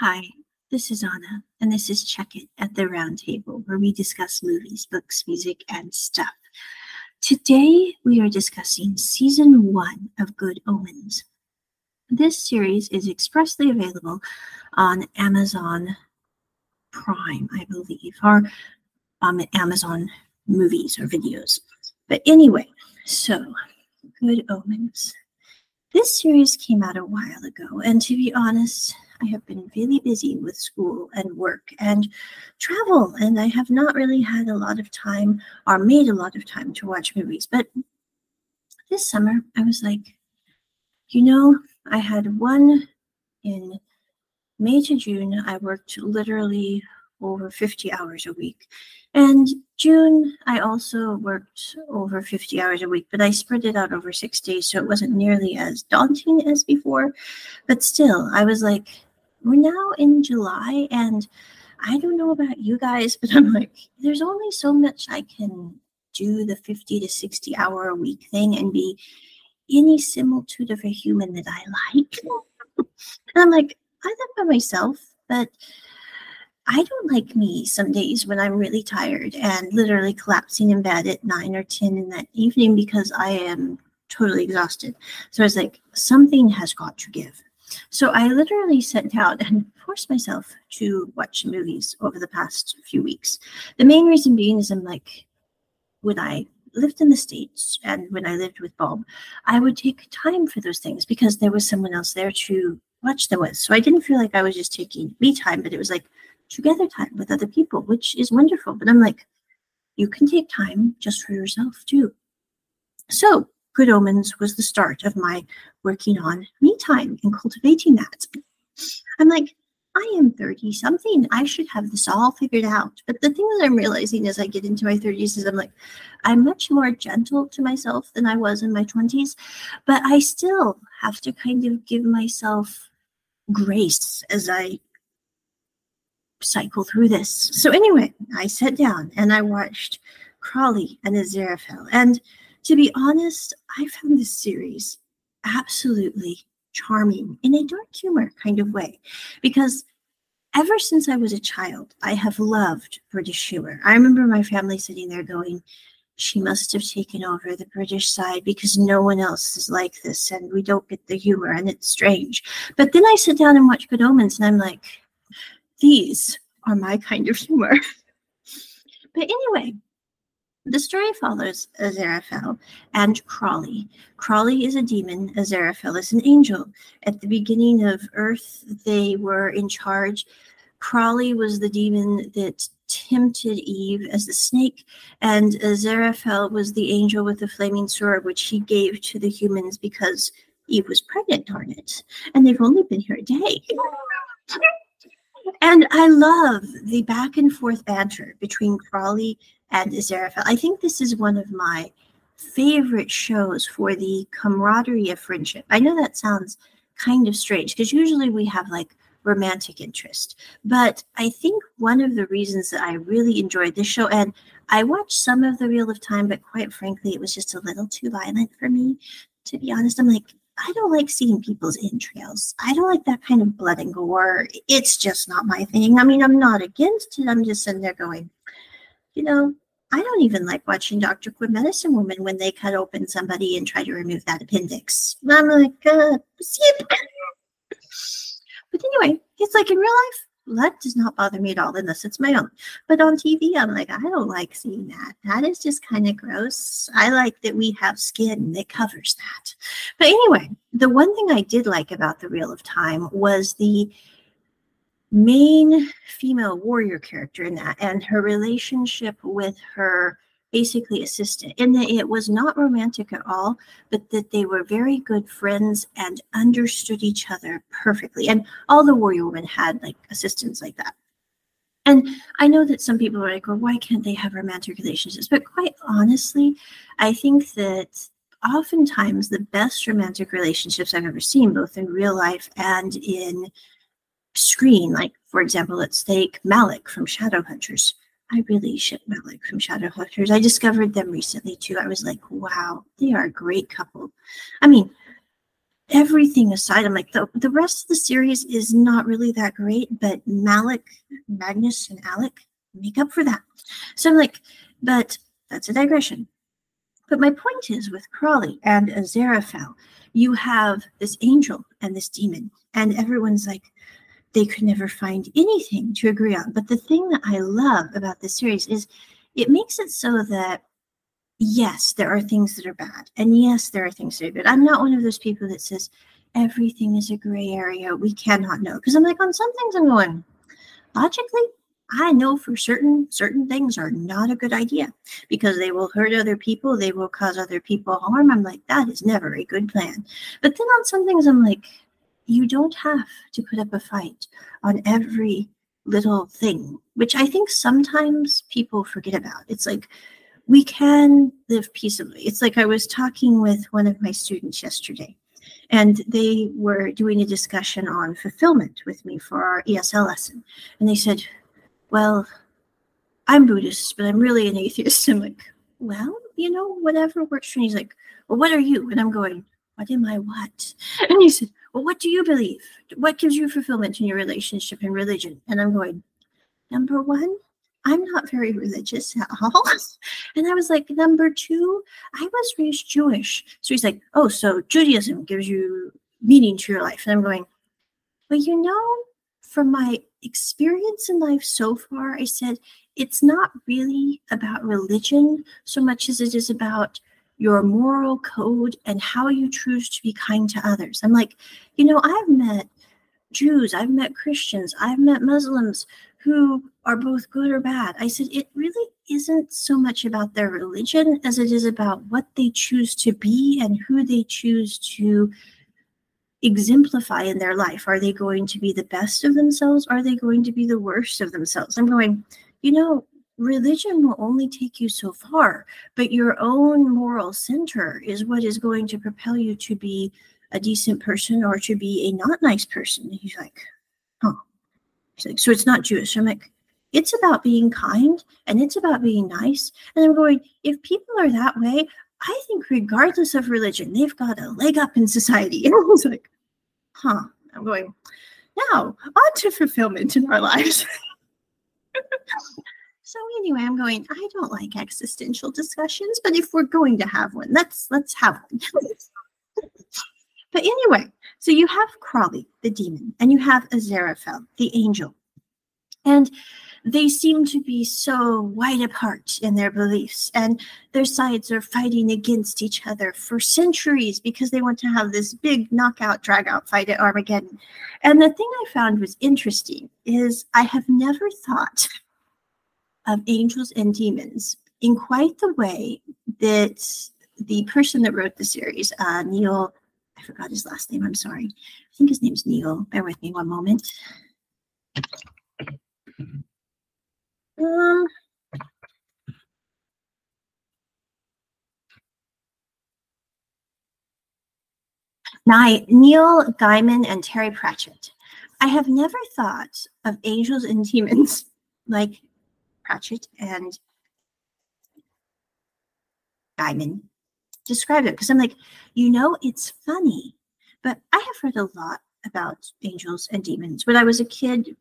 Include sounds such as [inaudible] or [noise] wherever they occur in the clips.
Hi, this is Onna, and this is Check It at the Roundtable, where we discuss movies, books, music, and stuff. Today, we are discussing season one of Good Omens. This series is expressly available on Amazon Prime, I believe, or um, Amazon movies or videos. But anyway, so Good Omens. This series came out a while ago, and to be honest, I have been really busy with school and work and travel, and I have not really had a lot of time or made a lot of time to watch movies. But this summer, I was like, you know, I had one in May to June. I worked literally over 50 hours a week. And June, I also worked over 50 hours a week, but I spread it out over six days, so it wasn't nearly as daunting as before. But still, I was like, we're now in July, and I don't know about you guys, but I'm like, there's only so much I can do the 50 to 60 hour a week thing and be any similitude of a human that I like. [laughs] and I'm like, I live by myself, but I don't like me some days when I'm really tired and literally collapsing in bed at nine or 10 in that evening because I am totally exhausted. So I was like, something has got to give. So I literally sent out and forced myself to watch movies over the past few weeks. The main reason being is I'm like, when I lived in the States and when I lived with Bob, I would take time for those things because there was someone else there to watch them with. So I didn't feel like I was just taking me time, but it was like together time with other people, which is wonderful. But I'm like, you can take time just for yourself too. So, Good Omens was the start of my working on me time and cultivating that. I'm like, I am 30 something. I should have this all figured out. But the thing that I'm realizing as I get into my 30s is I'm like, I'm much more gentle to myself than I was in my 20s, but I still have to kind of give myself grace as I cycle through this. So anyway, I sat down and I watched Crowley and Aziraphale. And to be honest, I found this series absolutely charming in a dark humor kind of way because ever since I was a child, I have loved British humor. I remember my family sitting there going, she must have taken over the British side because no one else is like this and we don't get the humor and it's strange. But then I sit down and watch Good Omens and I'm like, these are my kind of humor. [laughs] but anyway, the story follows Aziraphale and Crowley. Crowley is a demon, Aziraphale is an angel. At the beginning of Earth, they were in charge. Crowley was the demon that tempted Eve as the snake, and Aziraphale was the angel with the flaming sword, which he gave to the humans because Eve was pregnant, darn it. And they've only been here a day. And I love the back and forth banter between Crowley and Aziraphale. I think this is one of my favorite shows for the camaraderie of friendship. I know that sounds kind of strange because usually we have like romantic interest. But I think one of the reasons that I really enjoyed this show, and I watched some of The Wheel of Time, but quite frankly, it was just a little too violent for me. To be honest, I'm like, I don't like seeing people's entrails. I don't like that kind of blood and gore. It's just not my thing. I mean, I'm not against it. I'm just sitting there going, you know, I don't even like watching Dr. Quinn Medicine Woman when they cut open somebody and try to remove that appendix. I'm like, uh, but anyway, it's like in real life, that does not bother me at all unless it's my own. But on TV, I'm like, I don't like seeing that. That is just kind of gross. I like that we have skin that covers that. But anyway, the one thing I did like about The Wheel of Time was the main female warrior character in that and her relationship with her basically assistant and that it was not romantic at all but that they were very good friends and understood each other perfectly. And all the warrior women had like assistants like that. And i know that some people are like well why can't they have romantic relationships? But quite honestly i think that oftentimes the best romantic relationships i've ever seen both in real life and in screen like for example let's take Malec from shadowhunters I really ship Malec from Shadowhunters. I discovered them recently too. I was like, wow, they are a great couple. I mean, everything aside, I'm like, the, the rest of the series is not really that great, but Malec, Magnus, and Alec make up for that. So I'm like, but that's a digression. But my point is with Crowley and Aziraphale, you have this angel and this demon, and everyone's like, they could never find anything to agree on. But the thing that I love about this series is it makes it so that yes, there are things that are bad, and yes, there are things that are good. I'm not one of those people that says everything is a gray area. We cannot know because I'm like on some things I'm going logically. I know for certain certain things are not a good idea because they will hurt other people, they will cause other people harm. I'm like, that is never a good plan. But then on some things, I'm like, you don't have to put up a fight on every little thing, which I think sometimes people forget about. It's like we can live peaceably. It's like I was talking with one of my students yesterday, and they were doing a discussion on fulfillment with me for our ESL lesson. And they said, Well, I'm Buddhist, but I'm really an atheist. [laughs] I'm like, Well, you know, whatever works for me. He's like, Well, what are you? And I'm going, What am I what? [laughs] And he said, Well, what do you believe? What gives you fulfillment in your relationship and religion? And I'm going, Number one, I'm not very religious at all. [laughs] And I was like, number two, I was raised Jewish. So he's like, oh, so Judaism gives you meaning to your life. And I'm going, well, you know, from my experience in life so far, I said, it's not really about religion so much as it is about your moral code and how you choose to be kind to others. I'm like, you know, I've met Jews, I've met Christians, I've met Muslims who are both good or bad. I said, it really isn't so much about their religion as it is about what they choose to be and who they choose to exemplify in their life. Are they going to be the best of themselves? Are they going to be the worst of themselves? I'm going, you know, religion will only take you so far, but your own moral center is what is going to propel you to be a decent person or to be a not nice person. He's like, huh. He's like, so it's not Jewish. I'm like, it's about being kind and it's about being nice. And I'm going, if people are that way, I think regardless of religion, they've got a leg up in society. [laughs] And I was like, huh. I'm going, now on to fulfillment in our lives. [laughs] so anyway, I'm going, I don't like existential discussions, but if we're going to have one, let's let's have one. [laughs] but anyway, so you have Crowley, the demon, and you have Aziraphale, the angel. And they seem to be so wide apart in their beliefs, and their sides are fighting against each other for centuries because they want to have this big knockout, drag out fight at Armageddon. And the thing I found was interesting is I have never thought [laughs] of angels and demons in quite the way that the person that wrote the series, uh, Neil, I forgot his last name, I'm sorry. I think his name's Neil. Bear with me one moment. Um, Neil Gaiman and Terry Pratchett. I have never thought of angels and demons [laughs] like Pratchett and Gaiman describe it because I'm like, you know, it's funny, but I have read a lot about angels and demons. When I was a kid,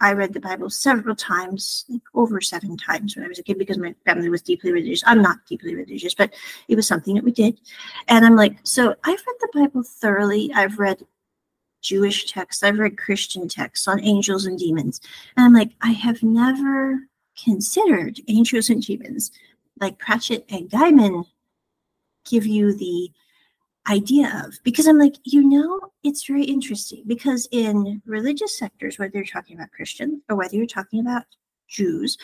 I read the Bible several times, like over seven times when I was a kid, because my family was deeply religious. I'm not deeply religious, but it was something that we did. And I'm like, so I've read the Bible thoroughly. I've read Jewish texts, I've read Christian texts on angels and demons. And I'm like, I have never considered angels and demons like Pratchett and Gaiman give you the idea of. Because i'm like you know it's very interesting because in religious sectors whether you're talking about christian or whether you're talking about jews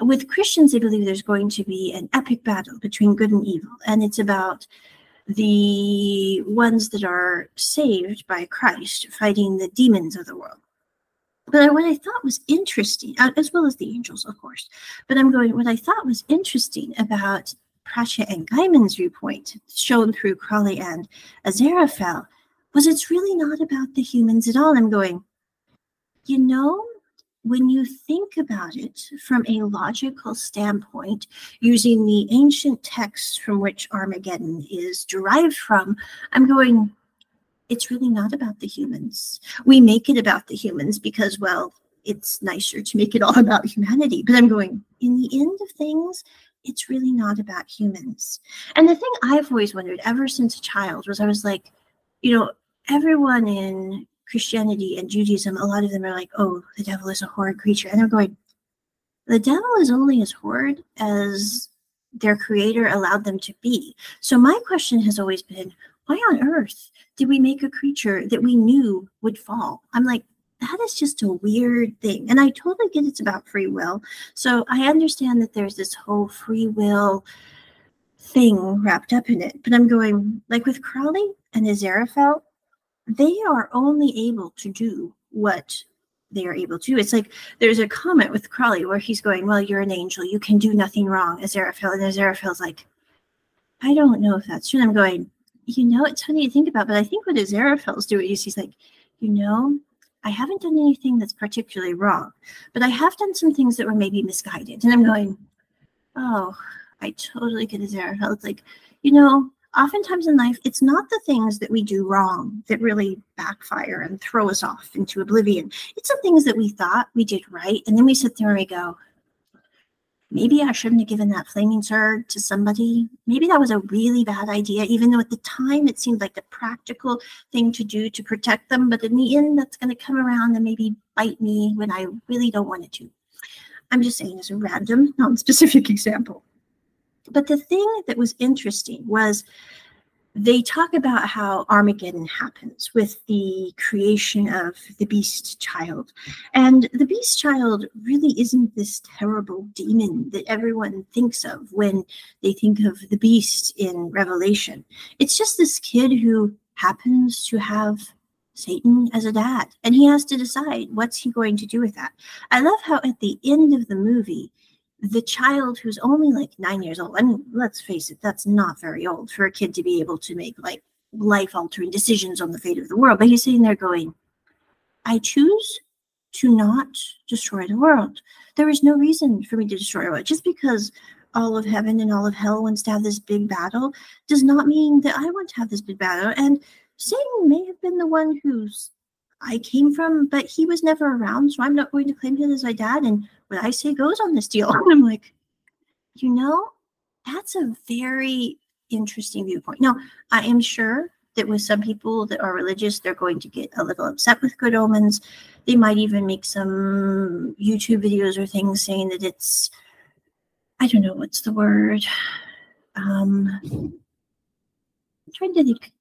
with christians they believe there's going to be an epic battle between good and evil. And it's about the ones that are saved by christ fighting the demons of the world but what I thought was interesting, as well as the angels, of course, but I'm going, what I thought was interesting about Pratchett and Gaiman's viewpoint, shown through Crowley and Aziraphale, was it's really not about the humans at all. I'm going, you know, when you think about it from a logical standpoint, using the ancient texts from which Armageddon is derived from, I'm going, it's really not about the humans. We make it about the humans because, well, it's nicer to make it all [laughs] about humanity. But I'm going, in the end of things, it's really not about humans. And the thing I've always wondered ever since a child was I was like, you know, everyone in Christianity and Judaism, a lot of them are like, oh, the devil is a horrid creature. And they're going, the devil is only as horrid as their creator allowed them to be. So my question has always been, why on earth did we make a creature that we knew would fall? I'm like, that is just a weird thing. And I totally get it's about free will. So I understand that there's this whole free will thing wrapped up in it. But I'm going, like with Crowley and Aziraphale, they are only able to do what they are able to. It's like there's a comment with Crowley where he's going, Well, you're an angel, you can do nothing wrong, Aziraphale. And Aziraphale's like, I don't know if that's true. And I'm going, you know, it's funny to think about, but I think what Aziraphale's doing is he's like, you know, I haven't done anything that's particularly wrong, but I have done some things that were maybe misguided. And I'm going, oh, I totally get Aziraphale. It's like, you know, oftentimes in life, it's not the things that we do wrong that really backfire and throw us off into oblivion. It's the things that we thought we did right. And then we sit there and we go, maybe I shouldn't have given that flaming sword to somebody. Maybe that was a really bad idea, even though at the time it seemed like the practical thing to do to protect them. But in the end, that's going to come around and maybe bite me when I really don't want it to. I'm just saying as a random, non specific [laughs] example. But the thing that was interesting was they talk about how Armageddon happens with the creation of the beast child. And the beast child really isn't this terrible demon that everyone thinks of when they think of the beast in Revelation. It's just this kid who happens to have Satan as a dad, and he has to decide what's he going to do with that. I love how at the end of the movie, the child who's only like nine years old, I mean, let's face it, that's not very old for a kid to be able to make like life altering decisions on the fate of the world. But he's sitting there going, I choose to not destroy the world. There is no reason for me to destroy the world. Just because all of heaven and all of hell wants to have this big battle does not mean that I want to have this big battle. And Satan may have been the one who's I came from, but he was never around, so I'm not going to claim him as my dad. And what I say goes on this deal. And [laughs] I'm like, you know, that's a very interesting viewpoint. Now, I am sure that with some people that are religious, they're going to get a little upset with good omens. They might even make some YouTube videos or things saying that it's, I don't know, what's the word? Um, I'm trying to think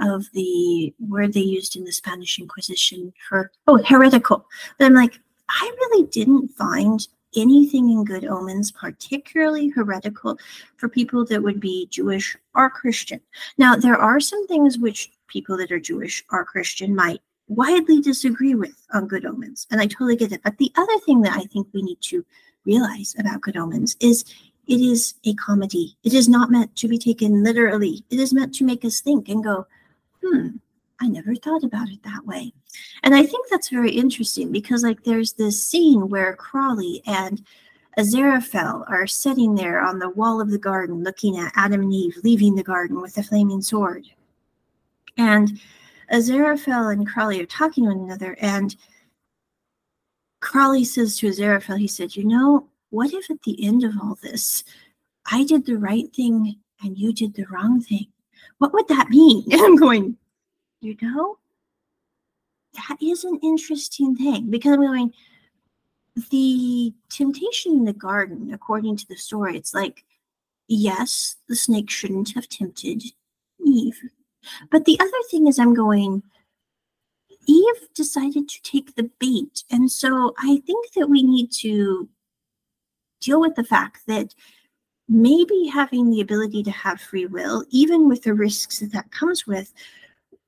of the word they used in the Spanish Inquisition for, oh, heretical. But I'm like, I really didn't find anything in Good Omens particularly heretical for people that would be Jewish or Christian. Now, there are some things which people that are Jewish or Christian might widely disagree with on Good Omens, and I totally get it. But the other thing that I think we need to realize about Good Omens is it is a comedy. It is not meant to be taken literally. It is meant to make us think and go, hmm, I never thought about it that way. And I think that's very interesting because, like, there's this scene where Crowley and Aziraphale are sitting there on the wall of the garden looking at Adam and Eve leaving the garden with a flaming sword. And Aziraphale and Crowley are talking to one another, and Crowley says to Aziraphale, he said, You know, what if at the end of all this, I did the right thing and you did the wrong thing? What would that mean? [laughs] And I'm going, you know, that is an interesting thing because I'm going, the temptation in the garden, according to the story, it's like, yes, the snake shouldn't have tempted Eve. But the other thing is, I'm going, Eve decided to take the bait. And so I think that we need to deal with the fact that maybe having the ability to have free will, even with the risks that that comes with,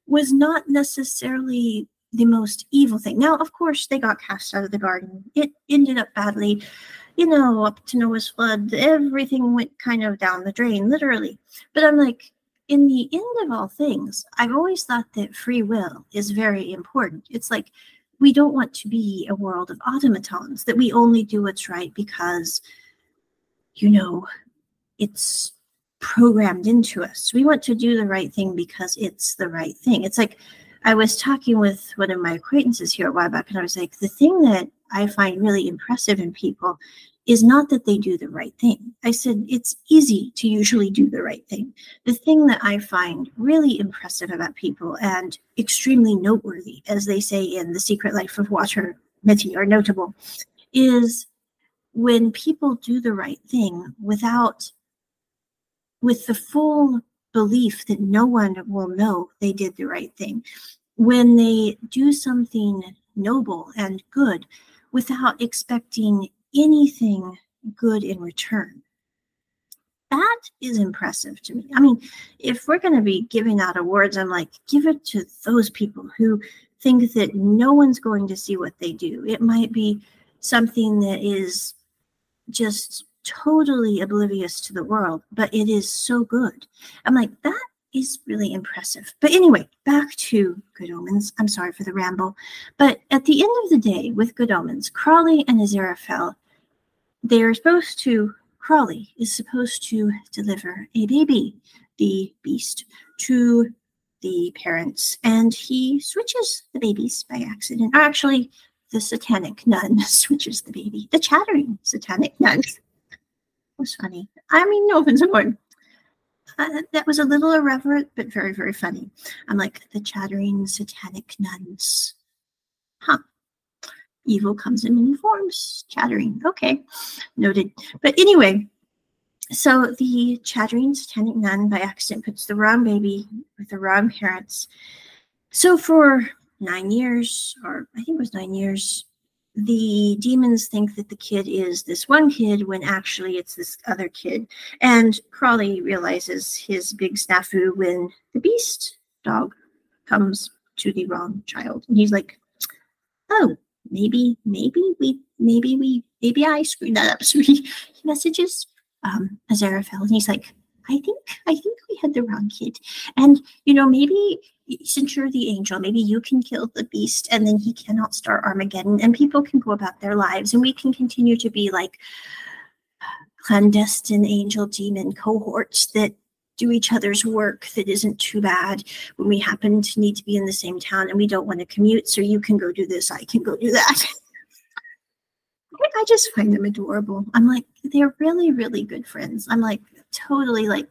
was not necessarily the most evil thing. Now, of course, they got cast out of the garden. It ended up badly. You know, up to Noah's flood, everything went kind of down the drain, literally. But I'm like, in the end of all things, I've always thought that free will is very important. It's like we don't want to be a world of automatons, that we only do what's right because, you know, it's programmed into us. We want to do the right thing because it's the right thing. It's like I was talking with one of my acquaintances here a while and I was like, the thing that I find really impressive in people is not that they do the right thing. I said it's easy to usually do the right thing. The thing that I find really impressive about people and extremely noteworthy, as they say in The Secret Life of Walter Mitty, are notable, is when people do the right thing without, with the full belief that no one will know they did the right thing. When they do something noble and good without expecting anything good in return. That is impressive to me. I mean, if we're going to be giving out awards, I'm like, give it to those people who think that no one's going to see what they do. It might be something that is just totally oblivious to the world, but it is so good. I'm like, that is really impressive. But anyway, back to Good Omens. I'm sorry for the ramble. But at the end of the day, with Good Omens, Crowley and Aziraphale they're supposed to, Crowley is supposed to deliver a baby, the beast, to the parents, and he switches the babies by accident. Actually, the satanic nun [laughs] switches the baby, the chattering satanic nun. Was funny. I mean, no offense, I'm uh, that was a little irreverent, but very, very funny. I'm like, the chattering satanic nuns. Huh evil comes in many forms. Chattering. Okay, noted. But anyway, so the chattering satanic nun by accident puts the wrong baby with the wrong parents. So for nine years, or I think it was nine years, the demons think that the kid is this one kid when actually it's this other kid. And Crowley realizes his big snafu when the beast dog comes to the wrong child. And he's like, oh, maybe, maybe we, maybe we, maybe I screwed that up. [laughs] So he, messages um, Aziraphale and he's like, I think, I think we had the wrong kid. And, you know, maybe since you're the angel, maybe you can kill the beast and then he cannot start Armageddon and people can go about their lives and we can continue to be like clandestine angel demon cohorts that do each other's work that isn't too bad when we happen to need to be in the same town and we don't want to commute. So you can go do this, I can go do that. [laughs] I just find them adorable. I'm like, they're really, really good friends. I'm like, totally like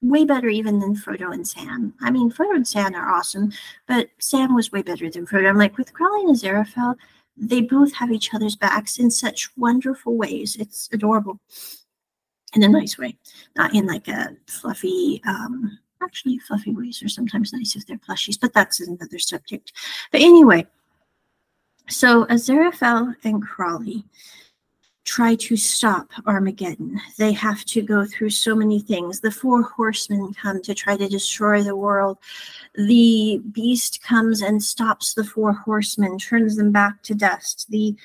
way better even than Frodo and Sam. I mean, Frodo and Sam are awesome, but Sam was way better than Frodo. I'm like, with Crowley and Aziraphale, they both have each other's backs in such wonderful ways. It's adorable in a nice way, not in like a fluffy, um, actually fluffy ways are sometimes nice if they're plushies, but that's another subject. But anyway, so Aziraphale and Crowley try to stop Armageddon. They have to go through so many things. The four horsemen come to try to destroy the world. The beast comes and stops the four horsemen, turns them back to dust. The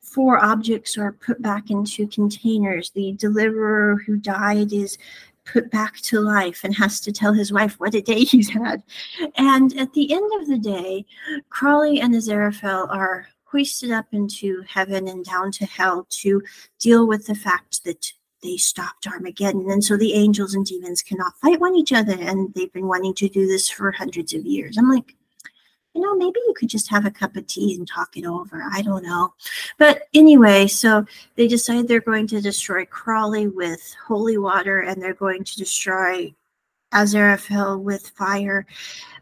four objects are put back into containers. The deliverer who died is put back to life and has to tell his wife what a day [laughs] he's had. And at the end of the day, Crowley and Aziraphale are hoisted up into heaven and down to hell to deal with the fact that they stopped Armageddon. And so the angels and demons cannot fight one each other. And they've been wanting to do this for hundreds of years. I'm like, you know, maybe you could just have a cup of tea and talk it over. I don't know. But anyway, so they decide they're going to destroy Crowley with holy water and they're going to destroy Aziraphale with fire.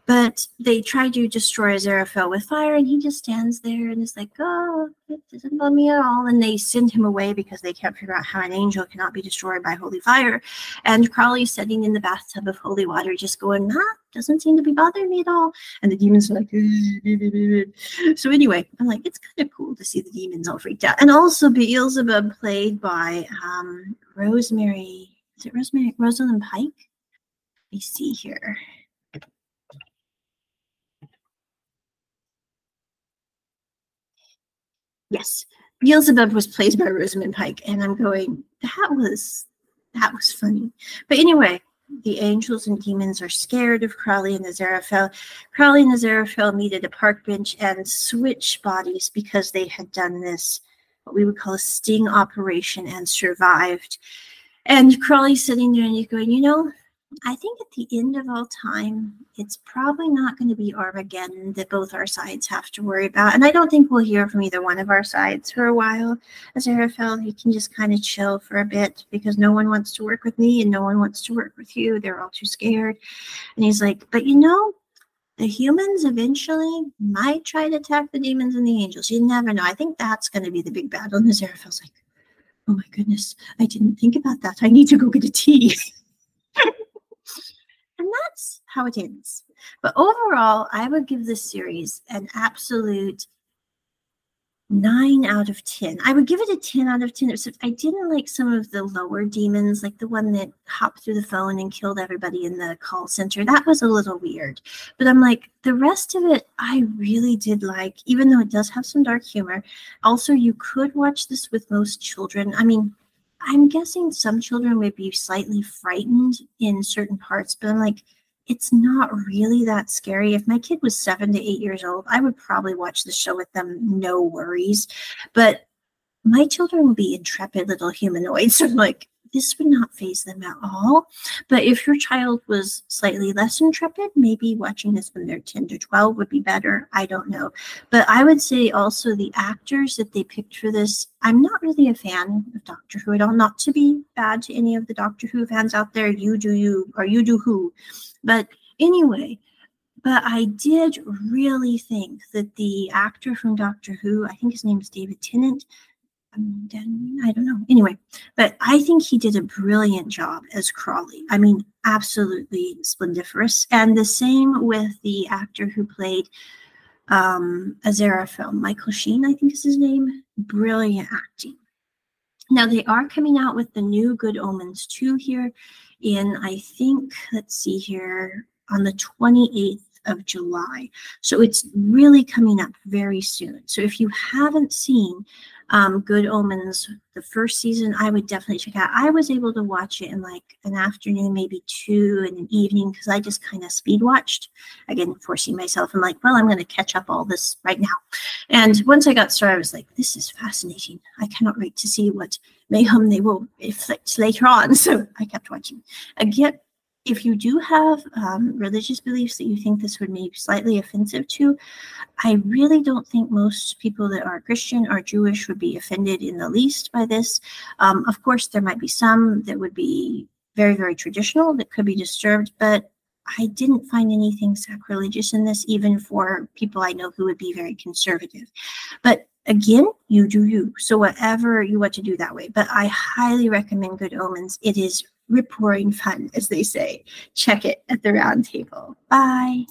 But they try to destroy Aziraphale with fire, and he just stands there and is like, "Oh, it doesn't bother me at all." And they send him away because they can't figure out how an angel cannot be destroyed by holy fire. And Crowley's sitting in the bathtub of holy water, just going, "Ah, doesn't seem to be bothering me at all." And the demons are like, so anyway, I'm like, it's kind of cool to see the demons all freaked out, and also Beelzebub played by um, Rosemary. Is it Rosemary Rosalind Pike? Let me see here. Yes, Beelzebub was played by Rosamund Pike, and I'm going, that was that was funny. But anyway, the angels and demons are scared of Crowley and Aziraphale. Crowley and Aziraphale meet at a park bench and switch bodies because they had done this, what we would call a sting operation, and survived. And Crowley's sitting there and he's going, you know, I think at the end of all time, it's probably not going to be Armageddon that both our sides have to worry about. And I don't think we'll hear from either one of our sides for a while. As Aziraphale, he can just kind of chill for a bit because no one wants to work with me and no one wants to work with you. They're all too scared. And he's like, but you know, the humans eventually might try to attack the demons and the angels. You never know. I think that's going to be the big battle. And Aziraphale's like, oh my goodness, I didn't think about that. I need to go get a tea. [laughs] and that's how it ends. But overall, I would give this series an absolute nine out of 10. I would give it a 10 out of 10. Except I didn't like some of the lower demons, like the one that hopped through the phone and killed everybody in the call center. That was a little weird. But I'm like, the rest of it, I really did like, even though it does have some dark humor. Also, you could watch this with most children. I mean, I'm guessing some children would be slightly frightened in certain parts, but I'm like, it's not really that scary. If my kid was seven to eight years old, I would probably watch the show with them, no worries. But my children will be intrepid little humanoids. [laughs] I'm like, this would not phase them at all. But if your child was slightly less intrepid, maybe watching this when they're 10 to 12 would be better. I don't know. But I would say also the actors that they picked for this, I'm not really a fan of Doctor Who at all. Not to be bad to any of the Doctor Who fans out there. You do you, or you do who. But anyway, but I did really think that the actor from Doctor Who, I think his name is David Tennant, I don't know. Anyway, but I think he did a brilliant job as Crowley. I mean, absolutely splendiferous. And the same with the actor who played um, Aziraphale, Michael Sheen, I think is his name. Brilliant acting. Now they are coming out with the new Good Omens 2 here in, I think, let's see here, on the 28th of July. So it's really coming up very soon. So if you haven't seen um, Good Omens, the first season, I would definitely check out. I was able to watch it in like an afternoon, maybe two in an evening, because I just kind of speed watched. Again, forcing myself. I'm like, well, I'm going to catch up all this right now. And once I got started, I was like, this is fascinating. I cannot wait to see what mayhem they will inflict later on. [laughs] So I kept watching. Again, if you do have um, religious beliefs that you think this would be slightly offensive to, I really don't think most people that are Christian or Jewish would be offended in the least by this. Um, of course, there might be some that would be very, very traditional that could be disturbed, but I didn't find anything sacrilegious in this, even for people I know who would be very conservative. But again, you do you. So whatever you want to do that way. But I highly recommend Good Omens. It is rip roaring fun, as they say. Check it at the round table. Bye.